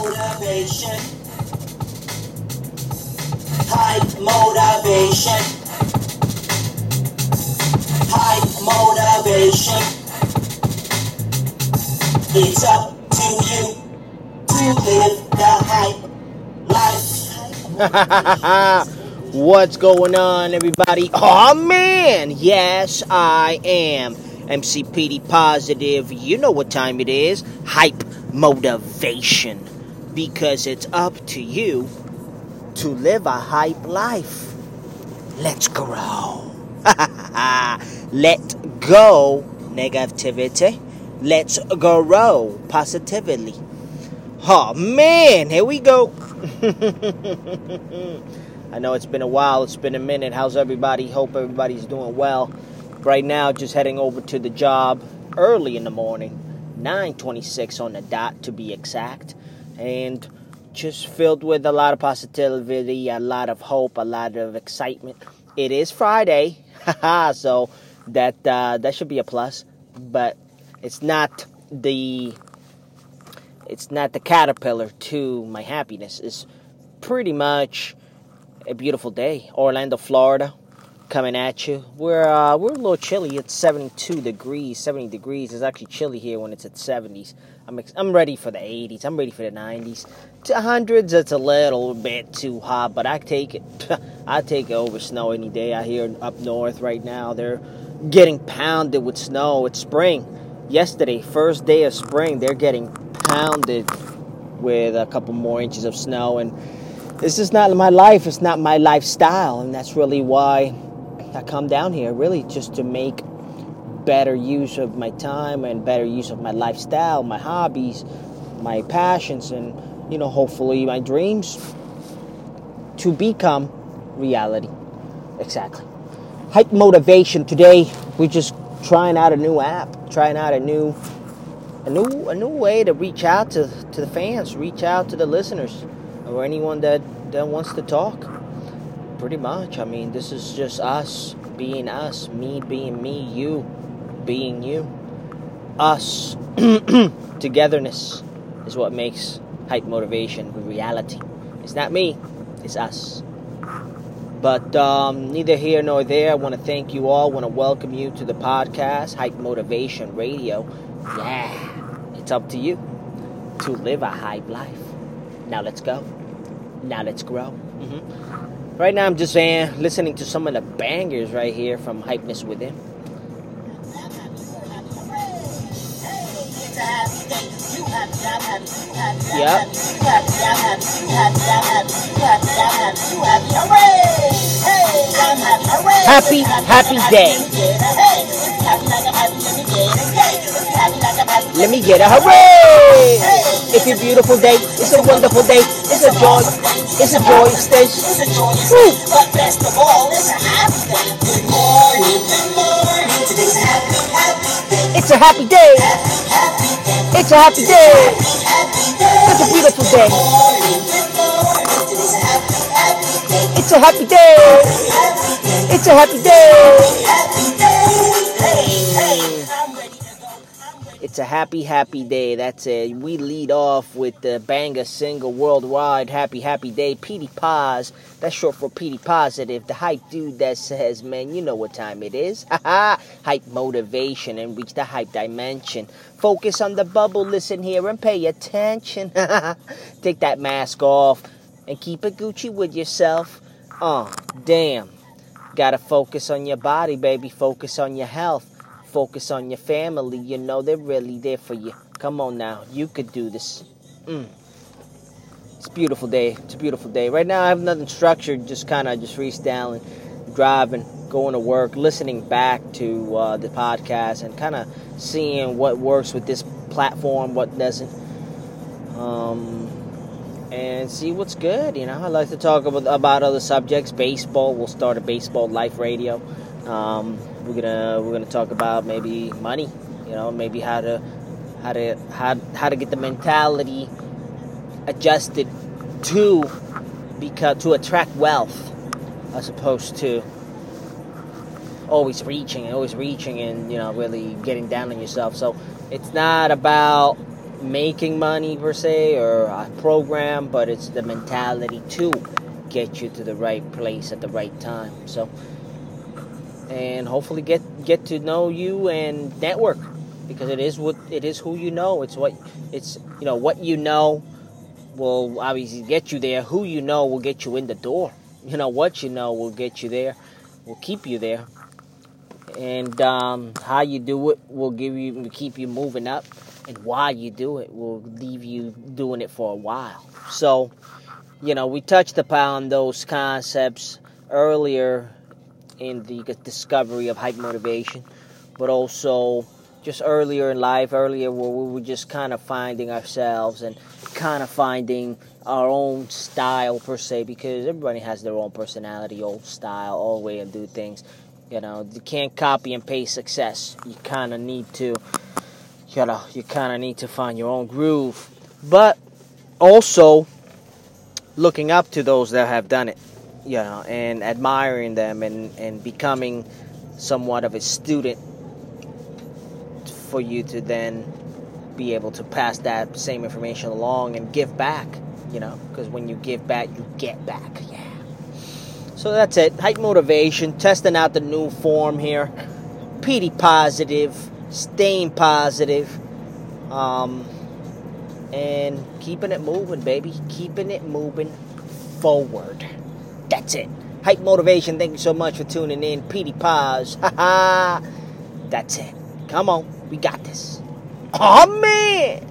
motivation. Hype motivation. Hype motivation. It's up to you to live the hype life. What's going on, everybody? Oh man, yes, I am. MC PD Positive. You know what time it is. Hype motivation. Because it's up to you to live a hype life. Let's grow. Let go negativity. Let's grow positively. Oh man, here we go. I know it's been a while, it's been a minute. How's everybody? Hope everybody's doing well. Right now, just heading over to the job early in the morning, 9:26 on the dot to be exact, and just filled with a lot of positivity, a lot of hope, a lot of excitement. It is Friday, so that uh, that should be a plus, but it's not the it's not the caterpillar to my happiness. It's pretty much a beautiful day. Orlando, Florida, coming at you. We're uh, we're a little chilly. It's 72 degrees, 70 degrees. It's actually chilly here when it's at 70s. I'm ex- I'm ready for the 80s. I'm ready for the 90s. To hundreds, it's a little bit too hot, but I take it. I take it over snow any day. I hear up north right now they're getting pounded with snow. It's spring. Yesterday, first day of spring, they're getting pounded with a couple more inches of snow and this is not my life it's not my lifestyle and that's really why I come down here really just to make better use of my time and better use of my lifestyle, my hobbies, my passions, and you know, hopefully my dreams to become reality. Exactly. Hype motivation. Today we're just trying out a new app, trying out a new a new a new way to reach out to, to the fans, reach out to the listeners, or anyone that, that wants to talk pretty much. I mean, this is just us being us, me being me, you being you. Us. Togetherness is what makes hype motivation reality. It's not me, it's us. But um, neither here nor there. I want to thank you all. Want to welcome you to the podcast, Hype Motivation Radio. Yeah, it's up to you to live a hype life. Now let's go. Now let's grow. Mm-hmm. Right now, I'm just uh, listening to some of the bangers right here from Hypeness Within. Yep. Happy, happy day. Let me get a hooray! It's a beautiful day. It's a wonderful day. It's a joy. It's a joyous day. Woo. But best of all, it's a happy day. Good morning, good morning. Today's a happy, happy day. It's a happy day. Happy day. It's a happy day. Happy day. It's a beautiful day. Morning, good morning. Today's a happy, happy day. It's a happy day. Happy day. It's a happy day. Happy day. Hey, hey. It's a happy, happy day. That's it. We lead off with the banger single worldwide. Happy, happy day. Petey Paz. That's short for Petey Positive. The hype dude that says, man, you know what time it is. Haha. hype motivation and reach the hype dimension. Focus on the bubble, listen here and pay attention. Take that mask off and keep it Gucci with yourself. Oh, damn. Gotta focus on your body, baby. Focus on your health. Focus on your family. You know they're really there for you. Come on now. You could do this. Mm. It's a beautiful day. It's a beautiful day. Right now I have nothing structured. Just kind of just freestyling, driving, going to work, listening back to uh, the podcast, and kind of seeing what works with this platform, what doesn't. Um, and see what's good. You know, I like to talk about, about other subjects. Baseball. We'll start a baseball life radio. Um, we're gonna we're gonna talk about maybe money. You know, maybe how to how to how how to get the mentality adjusted to because to attract wealth as opposed to always reaching and always reaching and you know really getting down on yourself. So it's not about making money per se or a program, but it's the mentality to get you to the right place at the right time. So, and hopefully get get to know you and network because it is what it is who you know. It's what it's you know what you know will obviously get you there. Who you know will get you in the door. You know what you know will get you there, will keep you there, and um, how you do it will give you will keep you moving up, and why you do it will leave you doing it for a while. So, you know, we touched upon those concepts earlier in the discovery of hype motivation, but also just earlier in life, earlier where we were just kind of finding ourselves and kind of finding our own style per se, because everybody has their own personality, old style, old way of do things. You know, you can't copy and paste success. You kind of need to, you know, you kind of need to find your own groove, but also looking up to those that have done it, you know, and admiring them and and becoming somewhat of a student for you to then be able to pass that same information along and give back, you know, because when you give back, you get back. Yeah. So that's it. Hype motivation, testing out the new form here. PD positive, staying positive, um, and keeping it moving, baby. Keeping it moving forward. That's it. Hype motivation. Thank you so much for tuning in. PD Paz. That's it. Come on. We got this. Oh man!